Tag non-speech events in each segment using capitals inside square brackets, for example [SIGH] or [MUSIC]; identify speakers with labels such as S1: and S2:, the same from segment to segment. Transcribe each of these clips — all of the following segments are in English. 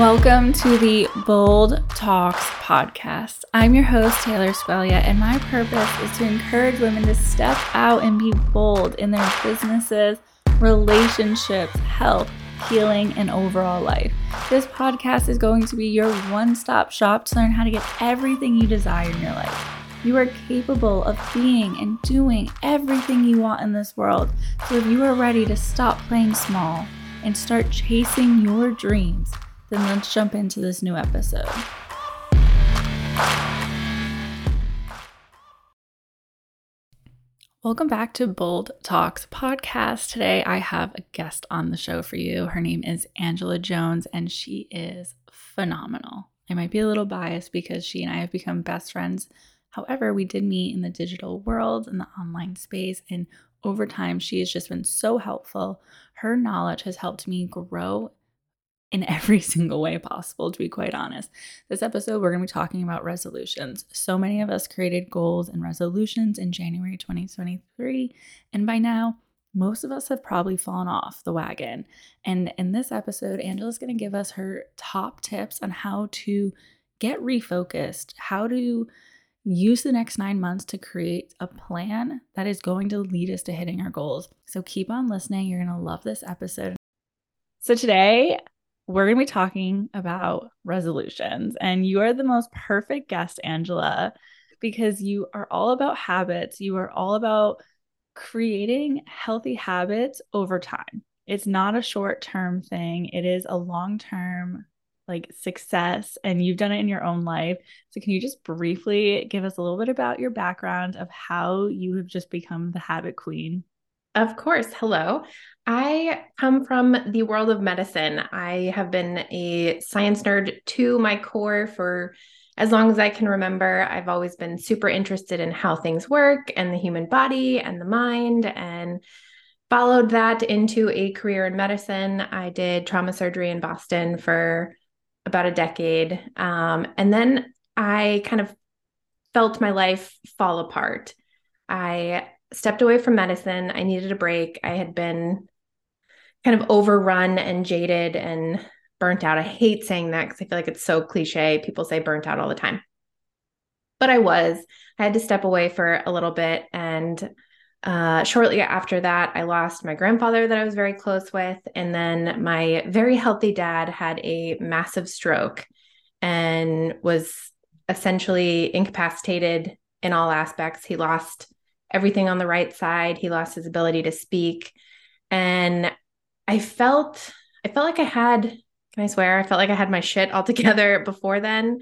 S1: Welcome to the Bold Talks podcast. I'm your host, Taylor Spellia, and my purpose is to encourage women to step out and be bold in their businesses, relationships, health, healing, and overall life. This podcast is going to be your one stop shop to learn how to get everything you desire in your life. You are capable of being and doing everything you want in this world. So if you are ready to stop playing small and start chasing your dreams, then let's jump into this new episode. Welcome back to Bold Talks podcast. Today I have a guest on the show for you. Her name is Angela Jones and she is phenomenal. I might be a little biased because she and I have become best friends. However, we did meet in the digital world, in the online space, and over time, she has just been so helpful. Her knowledge has helped me grow in every [LAUGHS] single way possible, to be quite honest. This episode, we're going to be talking about resolutions. So many of us created goals and resolutions in January 2023, and by now, most of us have probably fallen off the wagon. And in this episode, Angela's going to give us her top tips on how to get refocused, how to use the next nine months to create a plan that is going to lead us to hitting our goals. So keep on listening. You're going to love this episode. So today, we're going to be talking about resolutions. And you are the most perfect guest, Angela, because you are all about habits. You are all about creating healthy habits over time. It's not a short term thing, it is a long term like success and you've done it in your own life. So can you just briefly give us a little bit about your background of how you have just become the habit queen?
S2: Of course. Hello. I come from the world of medicine. I have been a science nerd to my core for as long as I can remember. I've always been super interested in how things work and the human body and the mind and followed that into a career in medicine. I did trauma surgery in Boston for about a decade. Um, and then I kind of felt my life fall apart. I stepped away from medicine. I needed a break. I had been kind of overrun and jaded and burnt out. I hate saying that because I feel like it's so cliche. People say burnt out all the time. But I was. I had to step away for a little bit. And uh, shortly after that, I lost my grandfather that I was very close with. And then my very healthy dad had a massive stroke and was essentially incapacitated in all aspects. He lost everything on the right side. He lost his ability to speak. And I felt I felt like I had can I swear? I felt like I had my shit all [LAUGHS] together before then.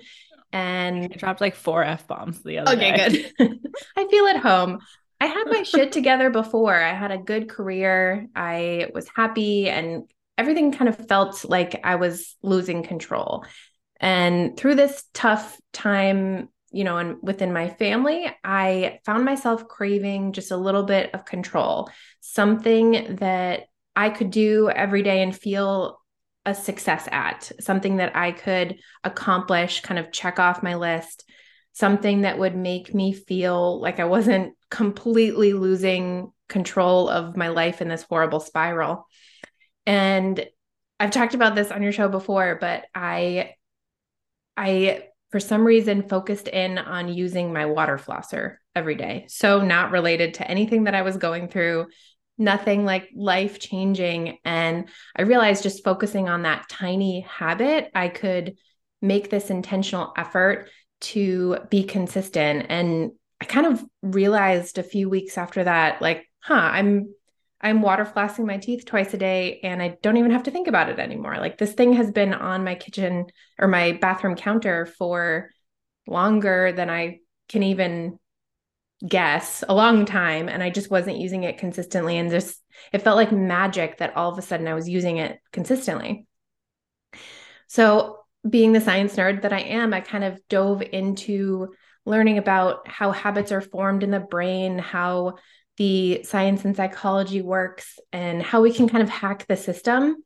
S2: And
S1: I dropped like four F bombs the other
S2: okay,
S1: day.
S2: good. [LAUGHS] I feel at home. I had my [LAUGHS] shit together before. I had a good career. I was happy and everything kind of felt like I was losing control. And through this tough time you know, and within my family, I found myself craving just a little bit of control, something that I could do every day and feel a success at, something that I could accomplish, kind of check off my list, something that would make me feel like I wasn't completely losing control of my life in this horrible spiral. And I've talked about this on your show before, but I I for some reason focused in on using my water flosser every day. So, not related to anything that I was going through, nothing like life changing. And I realized just focusing on that tiny habit, I could make this intentional effort to be consistent. And I kind of realized a few weeks after that, like, huh, I'm I'm water flossing my teeth twice a day and I don't even have to think about it anymore. Like this thing has been on my kitchen or my bathroom counter for longer than I can even guess, a long time. And I just wasn't using it consistently. And just, it felt like magic that all of a sudden I was using it consistently. So, being the science nerd that I am, I kind of dove into learning about how habits are formed in the brain, how the science and psychology works and how we can kind of hack the system.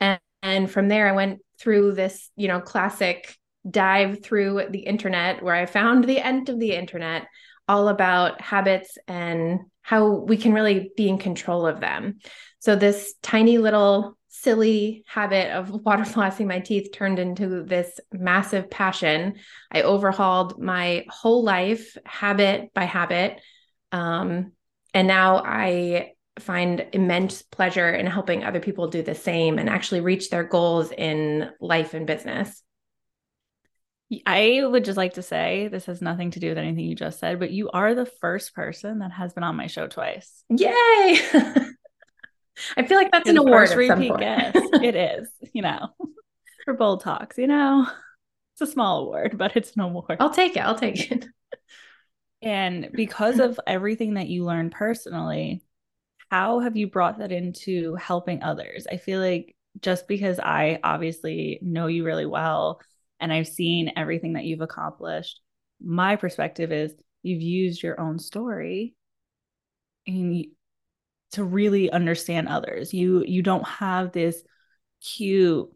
S2: And, and from there, I went through this, you know, classic dive through the internet where I found the end of the internet all about habits and how we can really be in control of them. So, this tiny little silly habit of [LAUGHS] water flossing my teeth turned into this massive passion. I overhauled my whole life, habit by habit. Um, and now I find immense pleasure in helping other people do the same and actually reach their goals in life and business.
S1: I would just like to say this has nothing to do with anything you just said, but you are the first person that has been on my show twice.
S2: Yay! [LAUGHS] I feel like that's an award. First repeat
S1: guest. [LAUGHS] it is, you know, [LAUGHS] for bold talks. You know, it's a small award, but it's an award.
S2: I'll take it. I'll take it.
S1: And because of everything that you learned personally, how have you brought that into helping others? I feel like just because I obviously know you really well and I've seen everything that you've accomplished, my perspective is you've used your own story and to really understand others. You you don't have this cute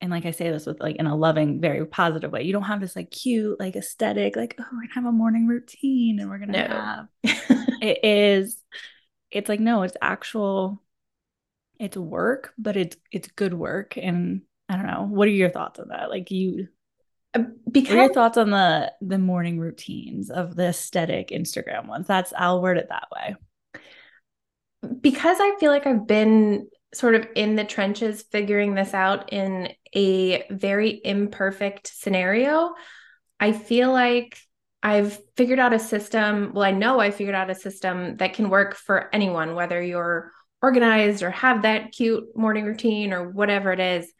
S1: and like I say this with like in a loving, very positive way. You don't have this like cute, like aesthetic, like, oh, we're gonna have a morning routine and we're gonna no. have [LAUGHS] it is it's like no, it's actual it's work, but it's it's good work. And I don't know. What are your thoughts on that? Like you because what are your thoughts on the the morning routines of the aesthetic Instagram ones? That's I'll word it that way
S2: because I feel like I've been sort of in the trenches figuring this out in a very imperfect scenario, I feel like I've figured out a system. Well, I know I figured out a system that can work for anyone, whether you're organized or have that cute morning routine or whatever it is.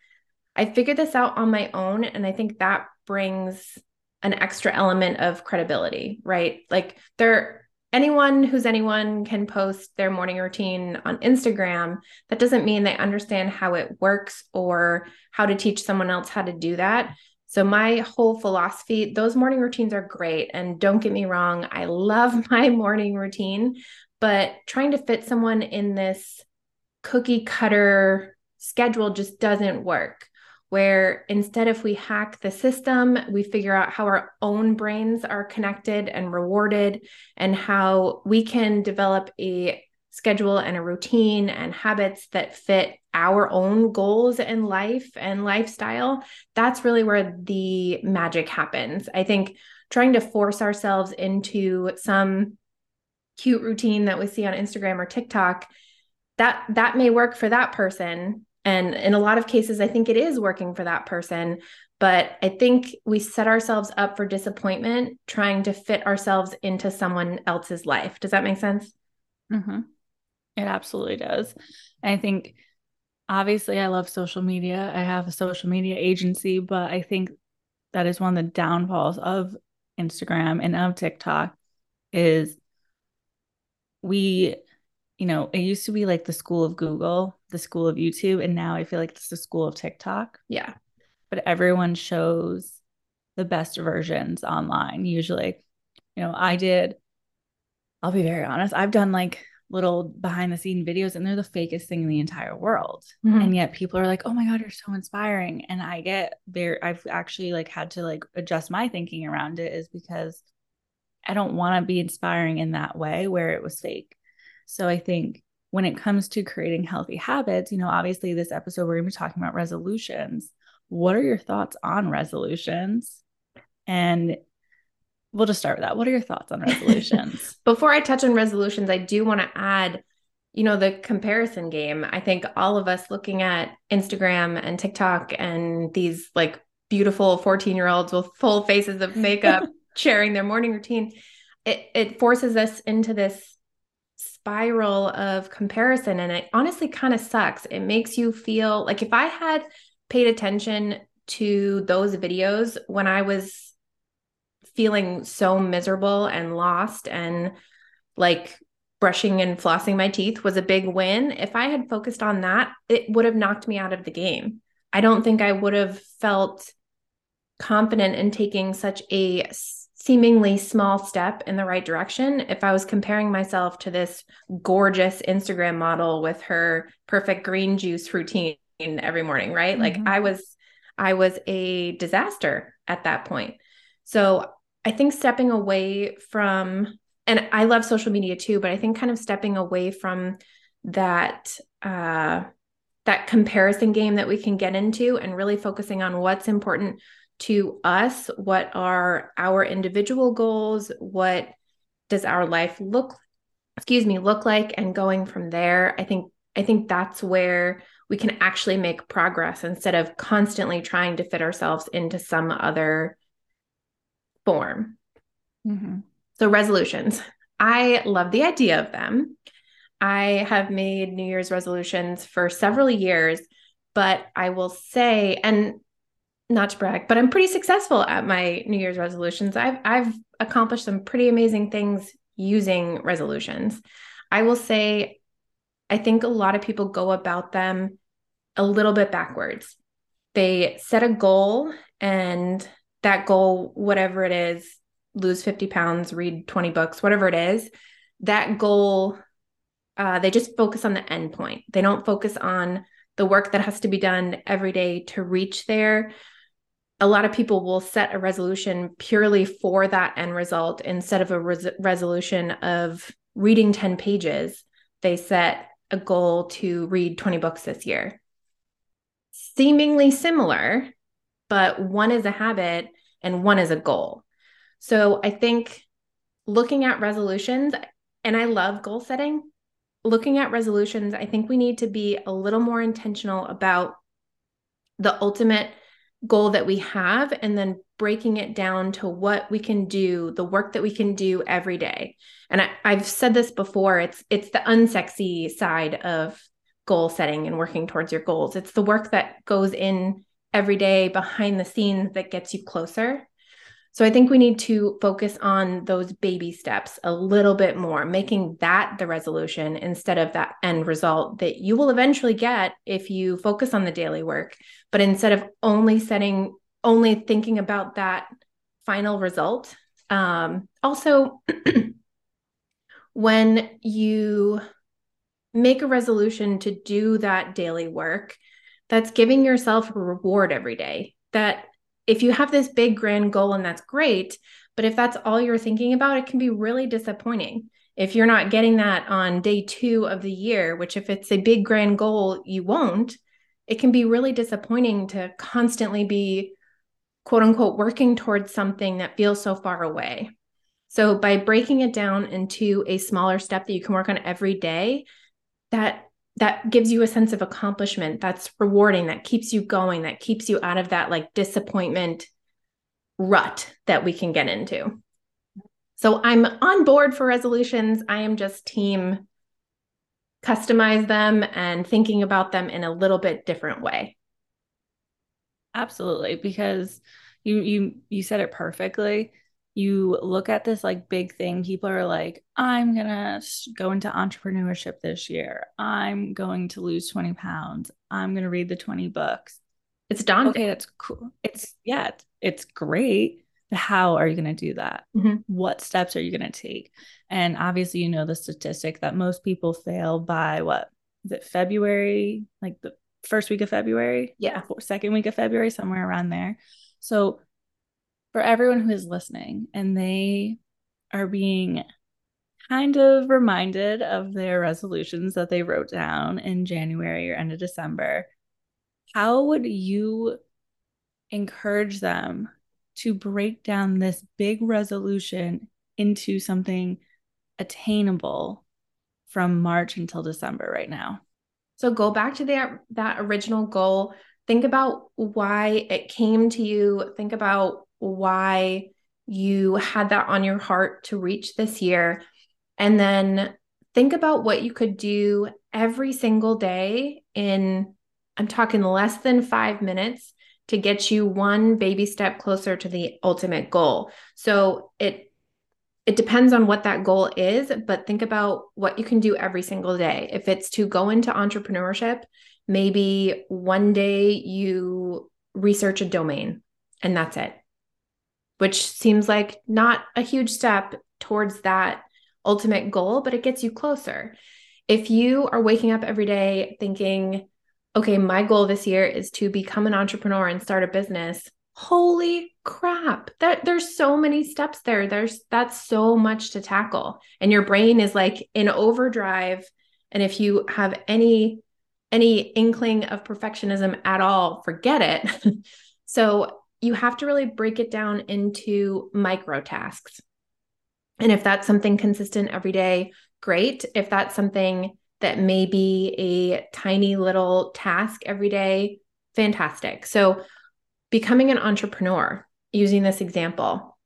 S2: I figured this out on my own. And I think that brings an extra element of credibility, right? Like there anyone who's anyone can post their morning routine on Instagram. That doesn't mean they understand how it works or how to teach someone else how to do that. So, my whole philosophy, those morning routines are great. And don't get me wrong, I love [LAUGHS] my morning routine, but trying to fit someone in this cookie cutter schedule just doesn't work where instead if we hack the system we figure out how our own brains are connected and rewarded and how we can develop a schedule and a routine and habits that fit our own goals in life and lifestyle that's really where the magic happens. I think trying to force ourselves into some cute routine that we see on instagram or tiktok that that may work for that person and in a lot of cases, I think it is working for that person. But I think we set ourselves up for disappointment trying to fit ourselves into someone else's life. Does that make sense?
S1: Mm-hmm. It absolutely does. And I think obviously I love social media. I have a social media agency, but I think that is one of the downfalls of Instagram and of TikTok is we you know, it used to be like the school of Google, the school of YouTube, and now I feel like it's the school of TikTok.
S2: Yeah.
S1: But everyone shows the best versions online. Usually, you know, I did, I'll be very honest, I've done like little behind the scene videos and they're the fakest thing in the entire world. Mm-hmm. And yet people are like, oh my God, you're so inspiring. And I get there, I've actually like had to like adjust my thinking around it is because I don't want to be inspiring in that way where it was fake. So I think when it comes to creating healthy habits, you know, obviously this episode we're going to be talking about resolutions. What are your thoughts on resolutions? And we'll just start with that. What are your thoughts on resolutions? [LAUGHS]
S2: Before I touch on resolutions, I do want to add, you know, the comparison game. I think all of us looking at Instagram and TikTok and these like beautiful 14 year olds with full faces of makeup [LAUGHS] sharing their morning routine, it, it forces us into this spiral of comparison and it honestly kind of sucks. It makes you feel like if I had paid attention to those videos when I was feeling so miserable and lost and like brushing and flossing my teeth was a big win. If I had focused on that, it would have knocked me out of the game. I don't think I would have felt confident in taking such a seemingly small step in the right direction if I was comparing myself to this gorgeous Instagram model with her perfect green juice routine every morning, right? Mm-hmm. Like I was I was a disaster at that point. So I think stepping away from and I love social media too, but I think kind of stepping away from that uh that comparison game that we can get into and really focusing on what's important to us, what are our individual goals, what does our life look excuse me look like and going from there. I think I think that's where we can actually make progress instead of constantly trying to fit ourselves into some other form. Mm-hmm. So, resolutions. I love the idea of them. I have made New Year's resolutions for several years, but I will say, and not to brag, but I'm pretty successful at my New Year's resolutions. I've I've accomplished some pretty amazing things using resolutions. I will say I think a lot of people go about them a little bit backwards. They set a goal and that goal whatever it is, lose 50 pounds, read 20 books, whatever it is, that goal uh, they just focus on the end point. They don't focus on the work that has to be done every day to reach there. A lot of people will set a resolution purely for that end result instead of a res- resolution of reading 10 pages. They set a goal to read 20 books this year. Seemingly similar, but one is a habit and one is a goal. So I think looking at resolutions, and I love goal setting, looking at resolutions, I think we need to be a little more intentional about the ultimate goal that we have and then breaking it down to what we can do the work that we can do every day. And I, i've said this before it's it's the unsexy side of goal setting and working towards your goals. It's the work that goes in every day behind the scenes that gets you closer so I think we need to focus on those baby steps a little bit more, making that the resolution instead of that end result that you will eventually get if you focus on the daily work. But instead of only setting, only thinking about that final result. Um, also, [CLEARS THROAT] when you make a resolution to do that daily work, that's giving yourself a reward every day. That if you have this big grand goal and that's great, but if that's all you're thinking about, it can be really disappointing. If you're not getting that on day two of the year, which if it's a big grand goal, you won't, it can be really disappointing to constantly be quote unquote working towards something that feels so far away. So by breaking it down into a smaller step that you can work on every day, that that gives you a sense of accomplishment that's rewarding that keeps you going that keeps you out of that like disappointment rut that we can get into. So i'm on board for resolutions. I am just team customize them and thinking about them in a little bit different way.
S1: Absolutely because you you you said it perfectly you look at this like big thing people are like i'm gonna go into entrepreneurship this year. I'm going to lose 20 pounds. I'm gonna read the 20 books.
S2: It's daunting.
S1: Okay that's cool. It's yeah it's, it's great how are you going to do that? Mm-hmm. what steps are you going to take? And obviously you know the statistic that most people fail by what is it february? Like the first week of february?
S2: Yeah.
S1: Second week of february somewhere around there. So for everyone who is listening and they are being kind of reminded of their resolutions that they wrote down in January or end of December, how would you encourage them to break down this big resolution into something attainable from March until December right now?
S2: So go back to that that original goal. Think about why it came to you. Think about why you had that on your heart to reach this year. And then think about what you could do every single day in, I'm talking less than five minutes to get you one baby step closer to the ultimate goal. So it it depends on what that goal is, but think about what you can do every single day. If it's to go into entrepreneurship, maybe one day you research a domain and that's it which seems like not a huge step towards that ultimate goal, but it gets you closer. If you are waking up every day thinking, okay, my goal this year is to become an entrepreneur and start a business, holy crap that there's so many steps there there's that's so much to tackle and your brain is like in overdrive and if you have any any inkling of perfectionism at all, forget it. [LAUGHS] so you have to really break it down into micro tasks. And if that's something consistent every day, great. If that's something that may be a tiny little task every day, fantastic. So, becoming an entrepreneur, using this example,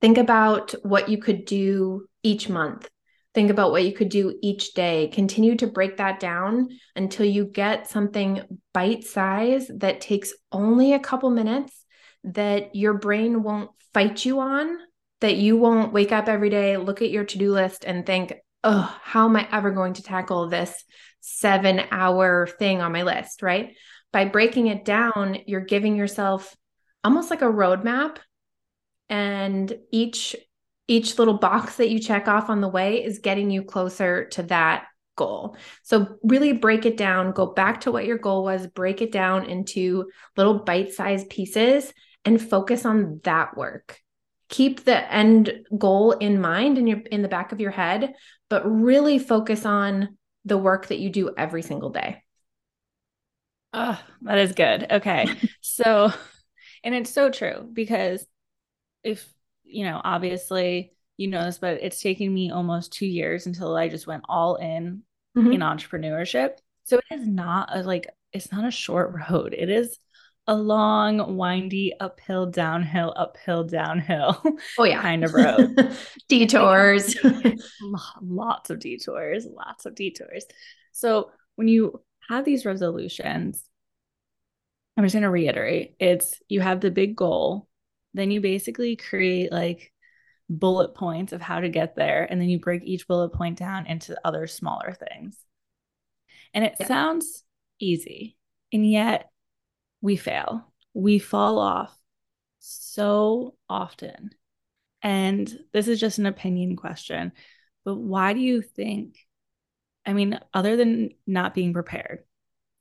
S2: think about what you could do each month. Think about what you could do each day. Continue to break that down until you get something bite size that takes only a couple minutes that your brain won't fight you on, that you won't wake up every day, look at your to do list, and think, oh, how am I ever going to tackle this seven hour thing on my list? Right. By breaking it down, you're giving yourself almost like a roadmap. And each each little box that you check off on the way is getting you closer to that goal. So really break it down, go back to what your goal was, break it down into little bite-sized pieces and focus on that work. Keep the end goal in mind in your in the back of your head, but really focus on the work that you do every single day.
S1: Oh, that is good. Okay. [LAUGHS] so, and it's so true because if, you know, obviously you know this, but it's taken me almost two years until I just went all in mm-hmm. in entrepreneurship. So it is not a like, it's not a short [LAUGHS] road. It is a long, windy uphill, downhill, uphill, downhill.
S2: Oh yeah,
S1: kind of road. [LAUGHS]
S2: detours, [LAUGHS]
S1: lots of detours, lots of detours. So when you have these resolutions, I'm just going to reiterate: it's you have the big goal, then you basically create like bullet points of how to get there, and then you break each bullet point down into other smaller things. And it yeah. sounds easy, and yet we fail. We fall off so often. And this is just an opinion question, but why do you think? I mean, other than not being prepared,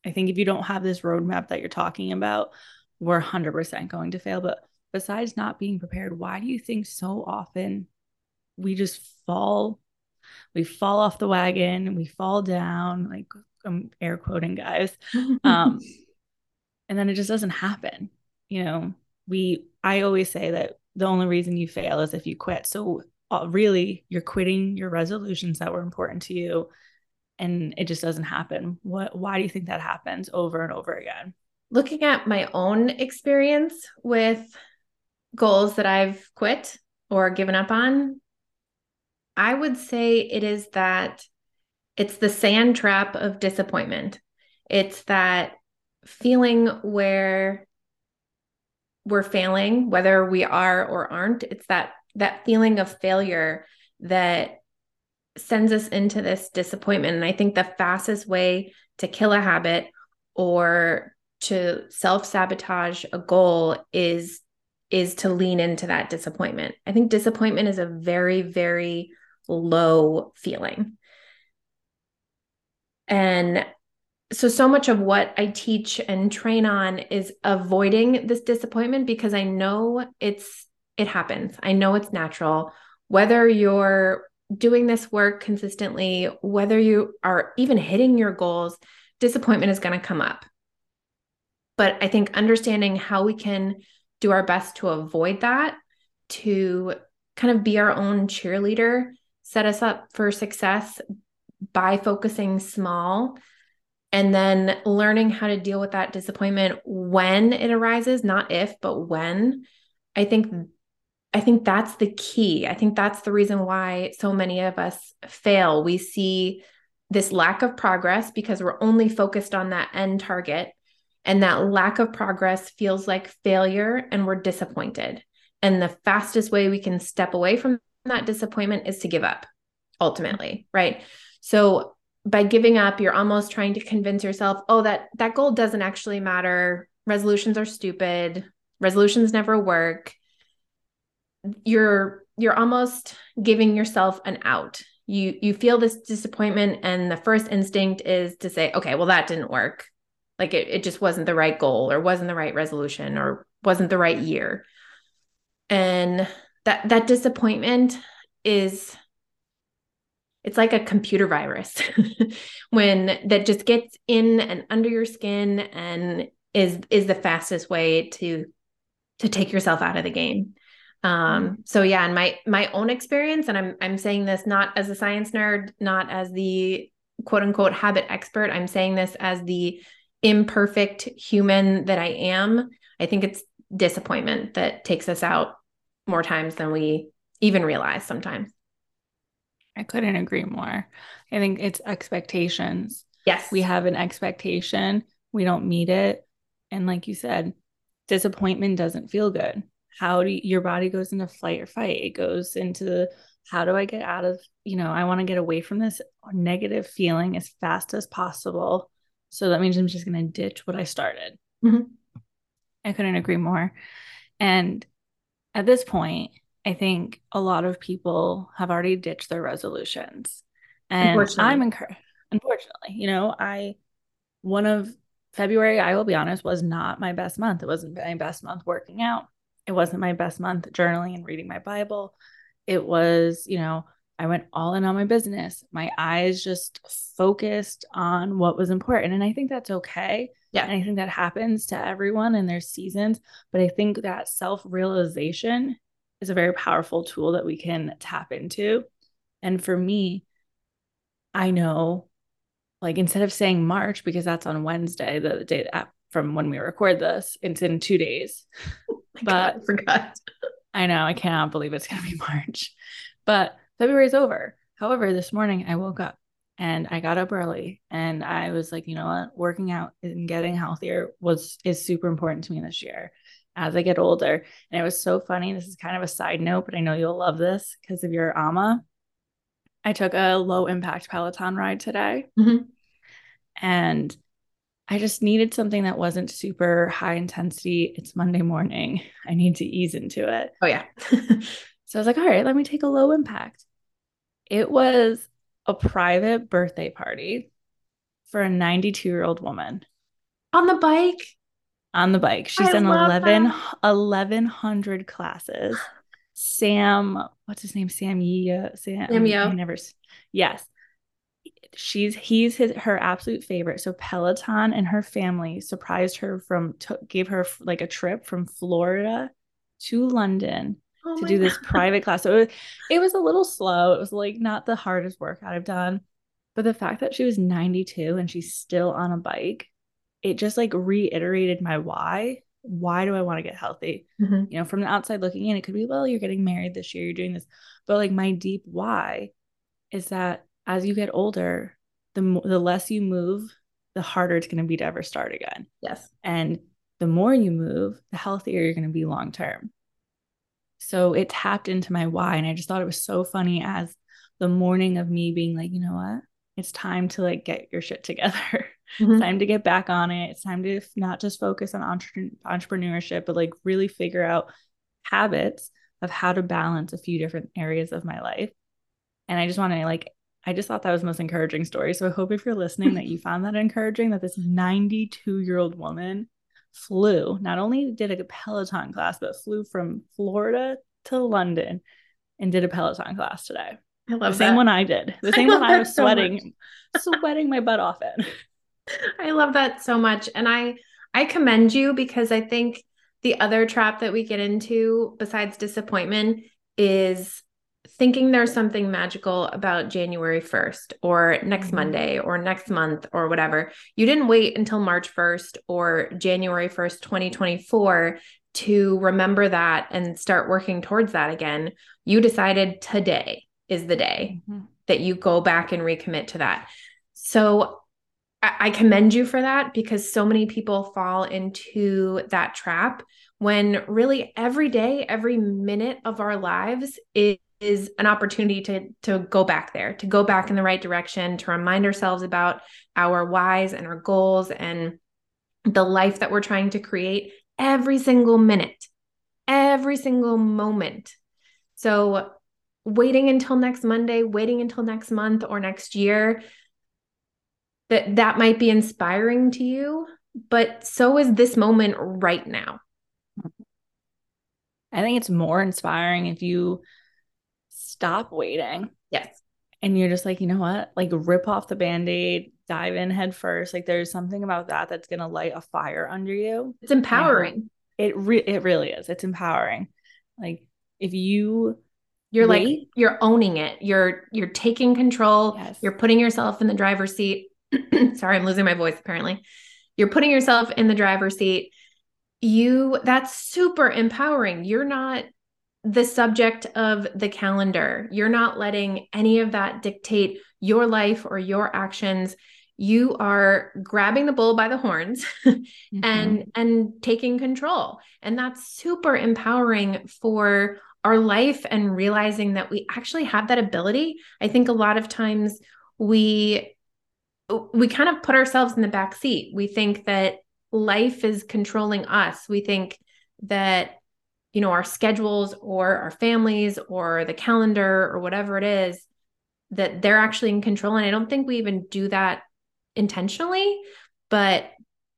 S1: I think if you don't have this roadmap that you're talking about, we're 100% going to fail. But besides not being prepared, why do you think so often we just fall? We fall off the wagon, we fall down, like I'm air quoting guys. Um, [LAUGHS] and then it just doesn't happen you know we i always say that the only reason you fail is if you quit so uh, really you're quitting your resolutions that were important to you and it just doesn't happen what why do you think that happens over and over again
S2: looking at my own experience with goals that i've quit or given up on i would say it is that it's the sand trap of disappointment. It's that feeling where we're failing whether we are or aren't. It's that that feeling of failure that sends us into this disappointment. And i think the fastest way to kill a habit or to self-sabotage a goal is is to lean into that disappointment. I think disappointment is a very very low feeling. And so so much of what i teach and train on is avoiding this disappointment because i know it's it happens. I know it's natural. Whether you're doing this work consistently whether you are even hitting your goals disappointment is going to come up. But i think understanding how we can do our best to avoid that to kind of be our own cheerleader set us up for success by focusing small and then learning how to deal with that disappointment when it arises not if but when. I think i think that's the key. I think that's the reason why so many of us fail. We see this lack of progress because we're only focused on that end target and that lack of progress feels like failure and we're disappointed. And the fastest way we can step away from that disappointment is to give up ultimately right? So by giving up you're almost trying to convince yourself oh that that goal doesn't actually matter. Resolutions are stupid. Resolutions never work. You're you're almost giving yourself an out. You you feel this disappointment and the first instinct is to say okay well that didn't work like it, it just wasn't the right goal or wasn't the right resolution or wasn't the right year. And that that disappointment is it's like a computer virus [LAUGHS] when that just gets in and under your skin and is is the fastest way to to take yourself out of the game. Um so yeah in my my own experience and i'm i'm saying this not as a science nerd not as the quote unquote habit expert. I'm saying this as the imperfect human that i am i think it's disappointment that takes us out more times than we even realize sometimes
S1: I couldn't agree more. I think it's expectations.
S2: Yes.
S1: We have an expectation, we don't meet it. And like you said, disappointment doesn't feel good. How do you, your body goes into flight or fight? It goes into how do I get out of, you know, I want to get away from this negative feeling as fast as possible. So that means I'm just going to ditch what I started. Mm-hmm. I couldn't agree more. And at this point, I think a lot of people have already ditched their resolutions. And I'm encouraged. Unfortunately, you know, I, one of February, I will be honest, was not my best month. It wasn't my best month working out. It wasn't my best month journaling and reading my Bible. It was, you know, I went all in on my business. My eyes just focused on what was important. And I think that's okay.
S2: Yeah.
S1: And I think that happens to everyone in their seasons. But I think that self realization is a very powerful tool that we can tap into. And for me, I know like instead of saying March because that's on Wednesday, the day from when we record this, it's in two days. [LAUGHS]
S2: Oh but God, I forgot.
S1: I know I cannot believe it's gonna be [LAUGHS] March, but February's over. However, this morning I woke up and I got up early and I was like, you know what, working out and getting healthier was is super important to me this year as I get older. And it was so funny. This is kind of a side note, but I know you'll love this because of your AMA. I took a low impact Peloton ride today. Mm-hmm. And I just needed something that wasn't super high intensity. It's Monday morning. I need to ease into it.
S2: Oh, yeah. [LAUGHS]
S1: so I was like, all right, let me take a low impact. It was a private birthday party for a 92 year old woman
S2: on the bike
S1: on the bike. She's I in 11 1100 classes. Sam, what's his name? Sam Yeo. Uh, Sam,
S2: Sam Yeo.
S1: I never. Yes, she's he's his her absolute favorite. So Peloton and her family surprised her from t- gave her like a trip from Florida to London oh to do God. this [LAUGHS] private class. So it was, it was a little slow. It was like not the hardest workout I've done, but the fact that she was 92 and she's still on a bike it just like reiterated my why. Why do I want to get healthy? Mm-hmm. You know, from the outside looking in, it could be, well, you're getting married this year, you're doing this. But like my deep why is that as you get older, the the less you move, the harder it's going to be to ever start again.
S2: Yes.
S1: And the more you move, the healthier you're going to be long term. So it tapped into my why. And I just thought it was so funny as the morning of me being like, you know what? It's time to like get your shit together. [LAUGHS] Mm-hmm. It's time to get back on it. It's time to not just focus on entre- entrepreneurship, but like really figure out habits of how to balance a few different areas of my life. And I just want to like, I just thought that was the most encouraging story. So I hope if you're listening that you [LAUGHS] found that encouraging that this 92 year old woman flew, not only did a Peloton class, but flew from Florida to London and did a Peloton class today.
S2: I love
S1: the same one I did. The same one I was sweating, so [LAUGHS] sweating my butt off in.
S2: I love that so much. And I I commend you because I think the other trap that we get into besides disappointment is thinking there's something magical about January 1st or next mm-hmm. Monday or next month or whatever. You didn't wait until March 1st or January 1st, 2024 to remember that and start working towards that again. You decided today is the day mm-hmm. that you go back and recommit to that. So I commend you for that because so many people fall into that trap when really every day, every minute of our lives is, is an opportunity to to go back there, to go back in the right direction, to remind ourselves about our whys and our goals and the life that we're trying to create every single minute, every single moment. So waiting until next Monday, waiting until next month or next year that that might be inspiring to you, but so is this moment right now.
S1: I think it's more inspiring if you stop waiting.
S2: Yes.
S1: and you're just like, you know what? Like rip off the band-aid, dive in head first. Like there's something about that that's going to light a fire under you.
S2: It's empowering.
S1: It re- it really is. It's empowering. Like if you
S2: you're wait, like you're owning it. You're you're taking control.
S1: Yes.
S2: You're putting yourself in the driver's seat. [CLEARS THROAT] Sorry, I'm losing my voice apparently. You're putting yourself in the driver's seat. You that's super empowering. You're not the subject of the calendar. You're not letting any of that dictate your life or your actions. You are grabbing the bull by the horns [LAUGHS] mm-hmm. and and taking control. And that's super empowering for our life and realizing that we actually have that ability. I think a lot of times we we kind of put ourselves in the back seat. We think that life is controlling us. We think that you know our schedules or our families or the calendar or whatever it is that they're actually in control. And i don't think we even do that intentionally but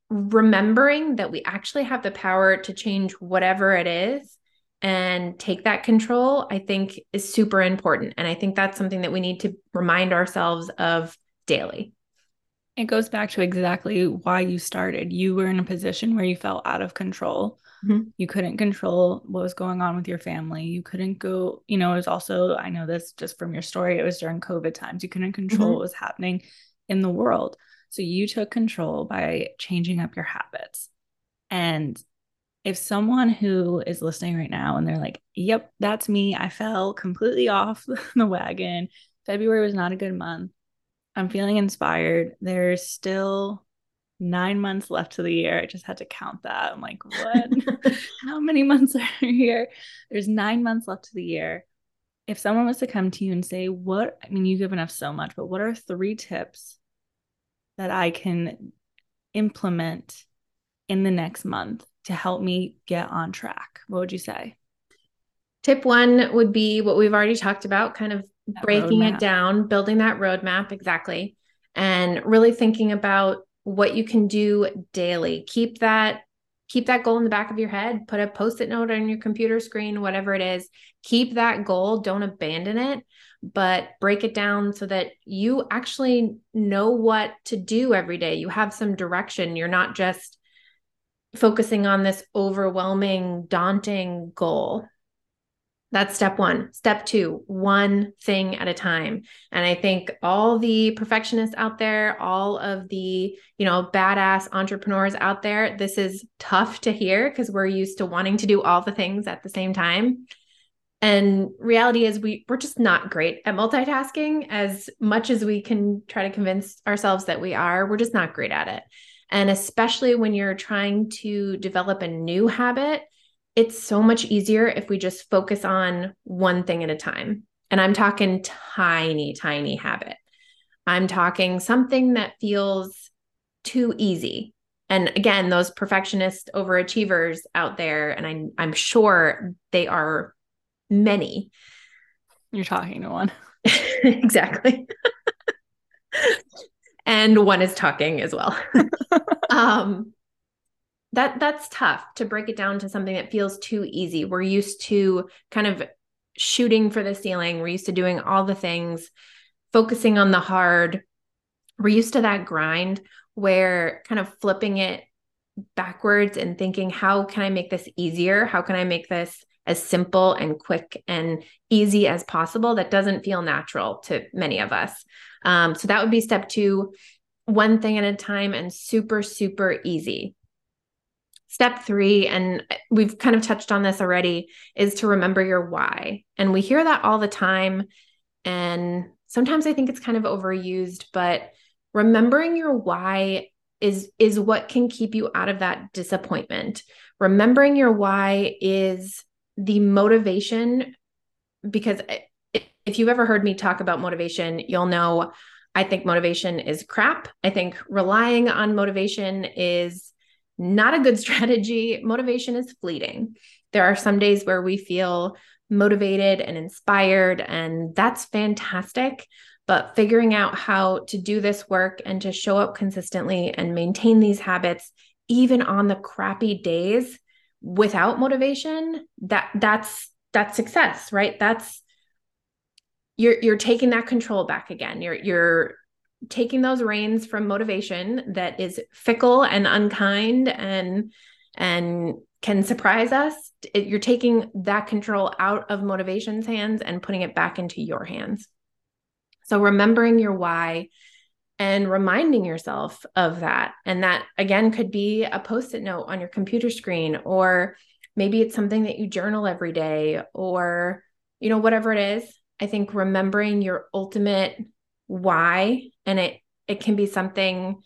S2: remembering that we actually have the power to change whatever it is and take that control i think is super important. And i think that's something that we need to remind ourselves of daily.
S1: It goes back to exactly why you started. You were in a position where you felt out of control Mm-hmm. You couldn't control what was going on with your family. You couldn't go, you know, it was also, I know this just from your story, it was during COVID times. You couldn't control mm-hmm. what was happening in the world. So you took control by changing up your habits. And if someone who is listening right now and they're like, yep, that's me, I fell completely off [LAUGHS] the wagon. February was not a good month. I'm feeling inspired. There's still nine months left to the year. I just had to count that. I'm like, what? [LAUGHS] How many months [LAUGHS] are here? There's nine months left to the year. If someone was to come to you and say, What, I mean, you've given us so much, but what are three tips that I can implement in the next month to help me get on track? What would you say?
S2: Tip one would be what we've already talked about, kind of that breaking roadmap. it down, building that roadmap exactly, and really thinking about what you can do daily. Keep that keep that goal in the back of your head, put a post-it note on your computer screen, whatever it is. Keep that goal, don't abandon it, but break it down so that you actually know what to do every day. You have some direction. You're not just focusing on this overwhelming, daunting goal. That's step one. Step two, one thing at a time. And I think all the perfectionists out there, all of the, you know, badass entrepreneurs out there, this is tough to hear because we're used to wanting to do all the things at the same time. And reality is we we're just not great at multitasking as much as we can try to convince ourselves that we are. We're just not great at it. And especially when you're trying to develop a new habit, it's so much easier if we just focus on one thing at a time. And I'm talking tiny, tiny habit. I'm talking something that feels too easy. And again, those perfectionist overachievers out there, and I, I'm sure they are many.
S1: You're talking to one. [LAUGHS] [LAUGHS]
S2: exactly. [LAUGHS] and one is talking as well. um, that that's tough to break it down to something that feels too easy. We're used to kind of shooting for the ceiling. We're used to doing all the things, focusing on the hard. We're used to that grind where kind of flipping it backwards and thinking, how can I make this easier? How can I make this as simple and quick and easy as possible? That doesn't feel natural to many of us. Um, so that would be step two, one thing at a time and super, super easy. Step three, and we've kind of touched on this already, is to remember your why. And we hear that all the time. And sometimes I think it's kind of overused, but remembering your why is is what can keep you out of that disappointment. Remembering your why is the motivation because if you've ever heard me talk about motivation, you'll know I think motivation is crap. I think relying on motivation is not a good [LAUGHS] strategy. Motivation is fleeting. There are some days where we feel motivated and inspired, and that's fantastic. But figuring out how to do this work and to show up consistently and maintain these habits, even on the crappy days without motivation, that that's that's success, right? That's you're you're taking that control back again. You're you're taking those reins from motivation that is fickle and unkind and and can surprise us. It, you're taking that control out of motivation's hands and putting it back into your hands. So remembering your why and reminding yourself of that. And that again could be a post it note on your computer screen, or maybe it's something that you journal every day, or, you know, whatever it is. I think remembering your ultimate why, and it, it can be something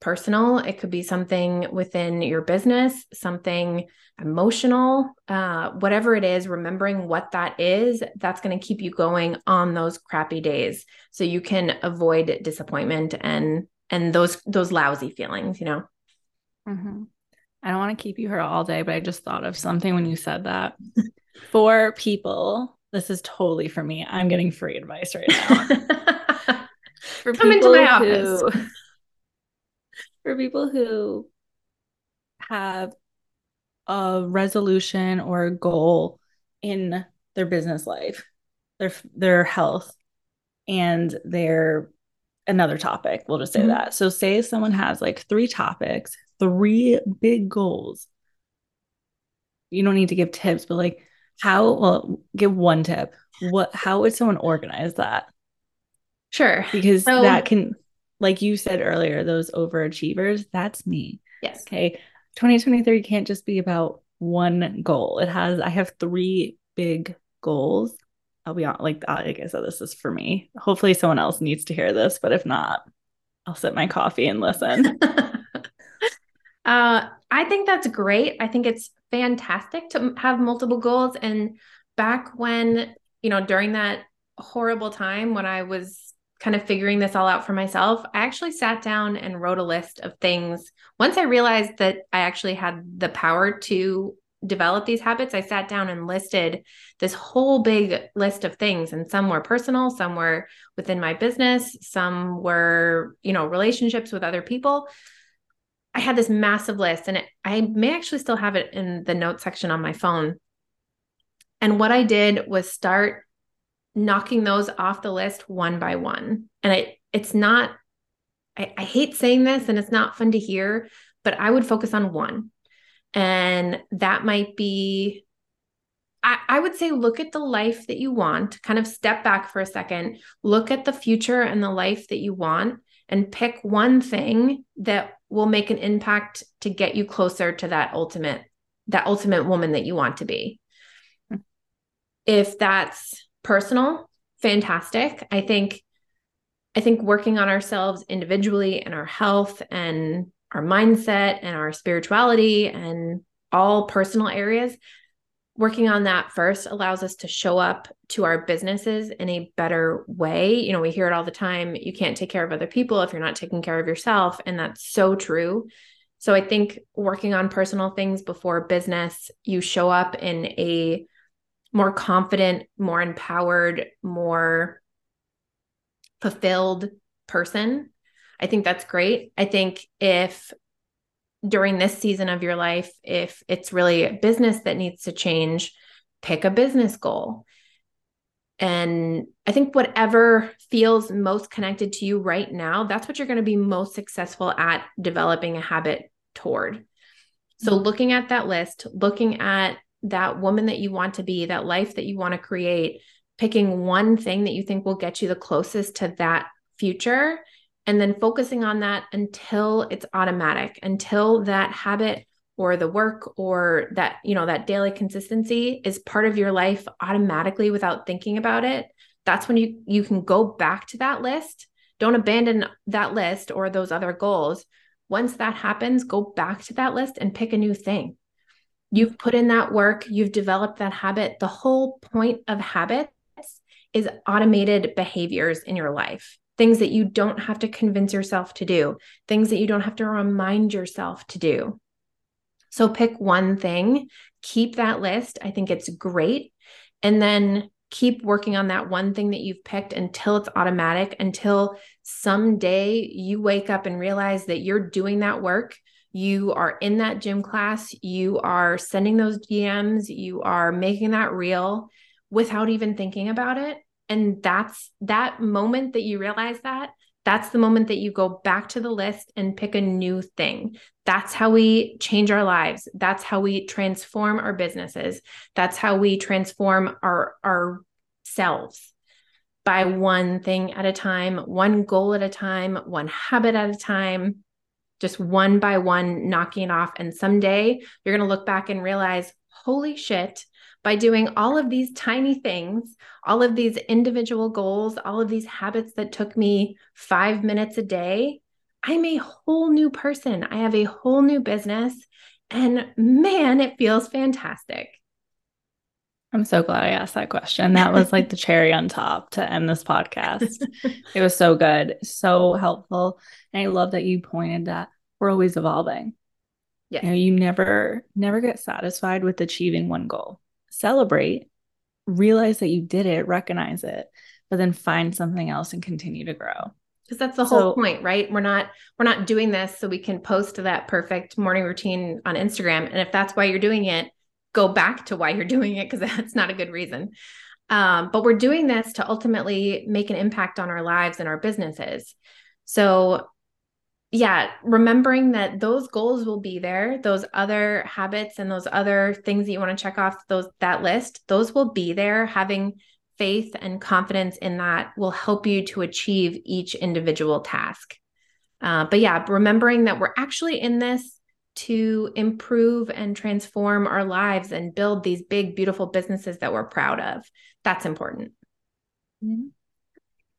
S2: personal, it could be something within your business, something emotional, uh, whatever it is, remembering what that is, that's going to keep you going on those crappy days so you can avoid disappointment and and those those lousy feelings, you know.
S1: Mm-hmm. I don't want to keep you here all day, but I just thought of something when you said that. for people, this is totally for me. I'm getting free advice right now. [LAUGHS]
S2: for Come into my office. Who, [LAUGHS]
S1: for people who have a resolution or a goal in their business life, their their health, and their another topic. We'll just say mm-hmm. that. So, say someone has like three topics, three big goals. You don't need to give tips, but like how? Well, give one tip. What? How would someone organize that?
S2: Sure,
S1: because so, that can, like you said earlier, those overachievers. That's me.
S2: Yes.
S1: Okay. 2023 can't just be about one goal. It has, I have three big goals. I'll be on, like, like I said, this is for me. Hopefully, someone else needs to hear this, but if not, I'll sip my coffee and listen. [LAUGHS]
S2: uh, I think that's great. I think it's fantastic to have multiple goals. And back when, you know, during that horrible time when I was kind of figuring this all out for myself, I actually sat down and wrote a list of things. Once I realized that I actually had the power to develop these habits, I sat down and listed this whole big list of things. And some were personal, some were within my business, some were, you know, relationships with other people. I had this massive list, and it, I may actually still have it in the notes section on my phone. And what I did was start knocking those off the list one by one. And it it's not I, I hate saying this and it's not fun to hear, but I would focus on one. And that might be I, I would say look at the life that you want, kind of step back for a second, look at the future and the life that you want, and pick one thing that will make an impact to get you closer to that ultimate, that ultimate woman that you want to be. Hmm. If that's personal, fantastic. I think I think working on ourselves individually and our health and our mindset and our spirituality and all personal areas, working on that first allows us to show up to our businesses in a better way. You know, we hear it all the time you can't take care of other people if you're not taking care of yourself. And that's so true. So I think working on personal things before business, you show up in a more confident, more empowered, more fulfilled person. I think that's great. I think if during this season of your life, if it's really a business that needs to change, pick a business goal. And I think whatever feels most connected to you right now, that's what you're going to be most successful at developing a habit toward. So, mm-hmm. looking at that list, looking at that woman that you want to be, that life that you want to create, picking one thing that you think will get you the closest to that future, and then focusing on that until it's automatic, until that habit or the work or that, you know, that daily consistency is part of your life automatically without thinking about it. That's when you you can go back to that list. Don't abandon that list or those other goals. Once that happens, go back to that list and pick a new thing You've put in that work, you've developed that habit. The whole point of habits is automated behaviors in your life, things that you don't have to convince yourself to do, things that you don't have to remind yourself to do. So pick one thing, keep that list. I think it's great. And then keep working on that one thing that you've picked until it's automatic, until someday you wake up and realize that you're doing that work you are in that gym class, you are sending those DMs, you are making that real without even thinking about it. And that's that moment that you realize that, that's the moment that you go back to the list and pick a new thing. That's how we change our lives. That's how we transform our businesses. That's how we transform our ourselves by one thing at a time, one goal at a time, one habit at a time, just one by one, knocking off. And someday you're going to look back and realize, holy shit, by doing all of these tiny things, all of these individual goals, all of these habits that took me five minutes a day, I'm a whole new person. I have a whole new business. And man, it feels fantastic.
S1: I'm so glad I asked that question. That was like the [LAUGHS] cherry on top to end this podcast. [LAUGHS] it was so good, so helpful. And I love that you pointed that we're always evolving. Yeah. You know, you never never get satisfied with achieving one goal. Celebrate, realize that you did it, recognize it, but then find something else and continue to grow.
S2: Because that's the whole point, right? We're not we're not doing this so we can post that perfect morning routine on Instagram. And if that's why you're doing it, go back to why you're [LAUGHS] doing it because that's not a good reason. Um, but we're doing this to ultimately make an impact on our lives and our businesses. So, yeah, remembering that those goals will be there, those other habits and those other things that you want to check off those that list, those will be there. Having faith and confidence in that will help you to achieve each individual task. Uh, but yeah, remembering that we're actually in this to improve and transform our lives and build these big, beautiful businesses that we're proud of. That's important.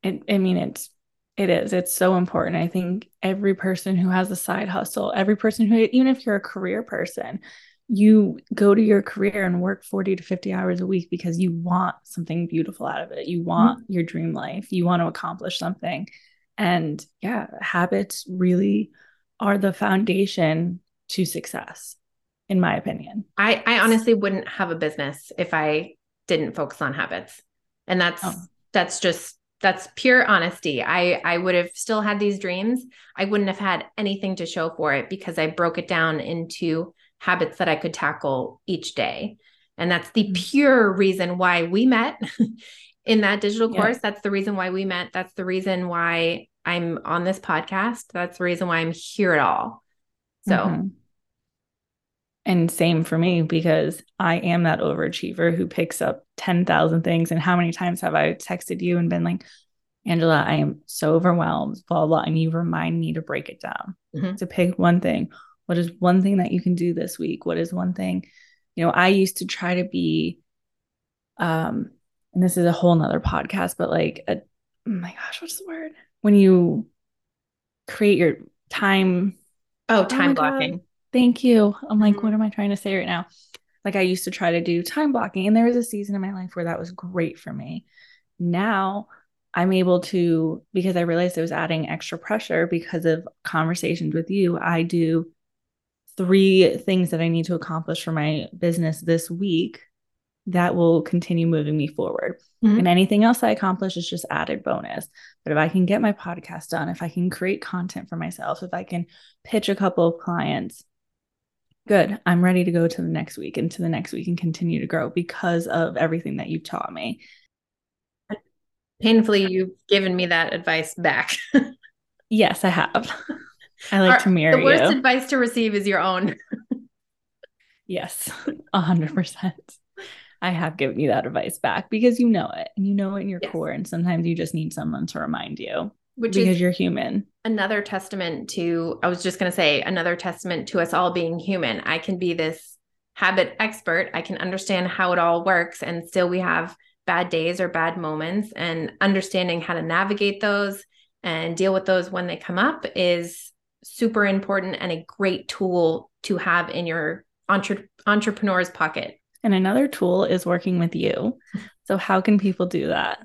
S1: It, I mean, it's it is. It's so important. I think every person who has a side hustle, every person who, even if you're a career person, you go to your career and work 40 to 50 hours a week because you want something beautiful out of it. You want mm-hmm. your dream life. You want to accomplish something. And yeah, habits really are the foundation to success, in my opinion.
S2: I, I honestly wouldn't have a business if I didn't focus on habits. And that's oh. that's just that's pure honesty. I I would have still had these dreams. I wouldn't have had anything to show for it because I broke it down into habits that I could tackle each day. And that's the mm-hmm. pure reason why we met [LAUGHS] in that digital course. Yeah. That's the reason why we met. That's the reason why I'm on this podcast. That's the reason why I'm here at all. So mm-hmm.
S1: And same for me because I am that overachiever who picks up 10,000 things. And how many times have I texted you and been like, Angela, I am so overwhelmed, blah, blah. And you remind me to break it down, mm-hmm. to pick one thing. What is one thing that you can do this week? What is one thing? You know, I used to try to be, um, and this is a whole nother podcast, but like, a, oh my gosh, what's the word? When you create your time.
S2: Oh, time oh blocking. God
S1: Thank you. I'm like, mm-hmm. what am I trying to say right now? Like, I used to try to do time blocking, and there was a season in my life where that was great for me. Now, I'm able to, because I realized it was adding extra pressure because of conversations with you. I do three things that I need to accomplish for my business this week that will continue moving me forward. Mm-hmm. And anything else I accomplish is just added bonus. But if I can get my podcast done, if I can create content for myself, if I can pitch a couple of clients, good. I'm ready to go to the next week and to the next week and continue to grow because of everything that you've taught me.
S2: Painfully, you've given me that advice back. [LAUGHS]
S1: yes, I have. I like Our, to mirror
S2: The worst you. advice to receive is your own. [LAUGHS]
S1: yes, 100%. I have given you that advice back because you know it and you know it in your yes. core. And sometimes you just need someone to remind you which because you're human.
S2: Another testament to, I was just going to say, another testament to us all being human. I can be this habit expert. I can understand how it all works. And still, we have bad days or bad moments. And understanding how to navigate those and deal with those when they come up is super important and a great tool to have in your entre- entrepreneur's pocket.
S1: And another tool is working with you. So, how can people do that?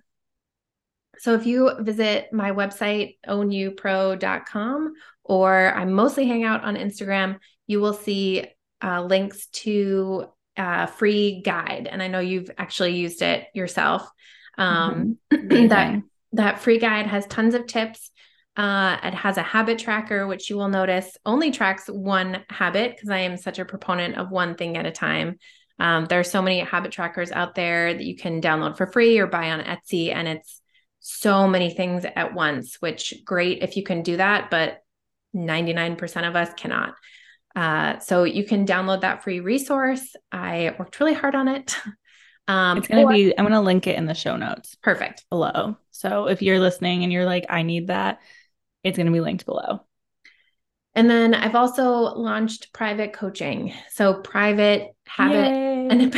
S2: So if you visit my website, ownyoupro.com, or I mostly hang out on Instagram, you will see uh, links to a free guide. And I know you've actually used it yourself. Um, mm-hmm. [CLEARS THROAT] that that free guide has tons of tips. Uh, it has a habit tracker, which you will notice only tracks one habit because I am such a proponent of one thing at a time. Um, there are so many habit trackers out there that you can download for free or buy on Etsy, and it's so many things at once, which great if you can do that, but 99% of us cannot. Uh, so you can download that free resource. I worked really hard on it. [LAUGHS]
S1: Um, it's going to be, I'm going to link it in the show notes.
S2: Perfect.
S1: Below. So if you're listening and you're like, I need that, it's going to be linked below.
S2: And then I've also launched private coaching. So private habit Yay. And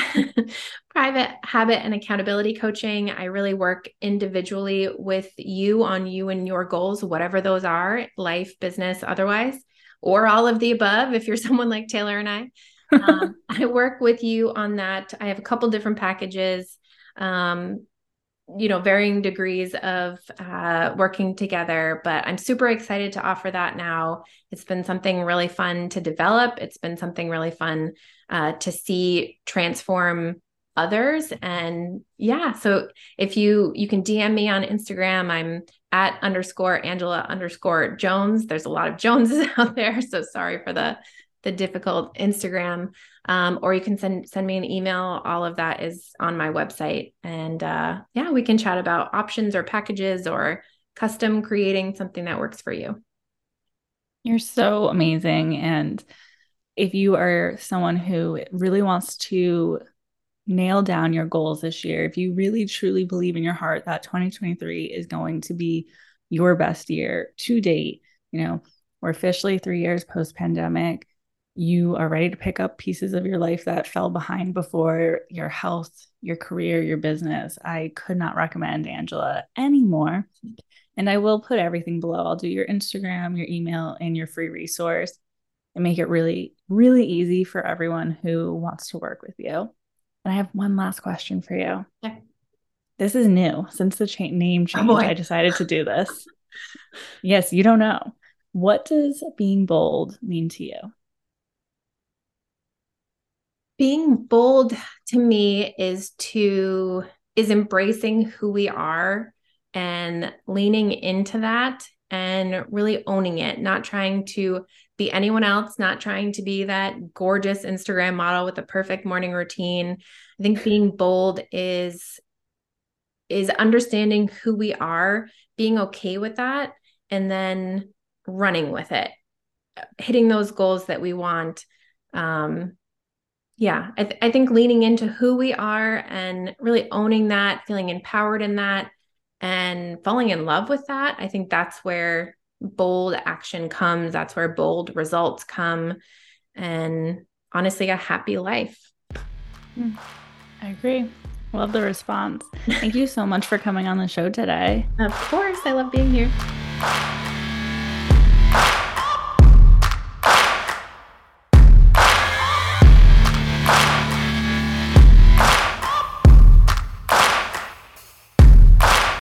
S2: [LAUGHS] private habit and accountability coaching. I really work individually with you on you and your goals, whatever those are, life, business, otherwise, or all of the above if you're [LAUGHS] someone like Taylor and I. um, [LAUGHS] I work with you on that. I have a couple different packages. Um, you know varying degrees of uh, working together but i'm super excited to offer that now. It's been something really fun to develop. It's been something really fun uh, to see transform others. And yeah so if you you can dm me on instagram. I'm at underscore angela underscore jones. There's a lot of joneses [LAUGHS] out there so sorry for the the difficult Instagram, um, or you can send send me an email. All of that is on my website, and uh, yeah, we can chat about options or packages or custom creating something that works for you.
S1: You're so amazing, and if you are someone who really wants to nail down your goals this year, if you really truly believe in your heart that 2023 is going to be your best year to date, you know, we're officially three years post pandemic you are ready to pick up pieces of your life that fell behind before your health, your career, your business, I could not recommend Angela anymore. And I will put everything below. I'll do your Instagram, your email, and your free resource and make it really, really easy for everyone who wants to work with you. And I have one last question for you. Yeah. This is new since the cha- name oh, change. Oh I decided to do this. yes, you don't know. What does being bold mean to you?
S2: Being bold to me is to is embracing who we are and leaning into that and really owning it not trying to be anyone else not trying to be that gorgeous instagram model with a perfect morning routine. I think being bold is is understanding who we are being okay with that and then running with it hitting those goals that we want um, yeah I, th- I think leaning into who we are and really owning that feeling empowered in that and falling in love with that i think that's where bold action comes that's where bold results come and honestly a happy life.
S1: Hmm. i agree. Love the response. [LAUGHS] Thank you so much for coming on the show today.
S2: Of course i love being here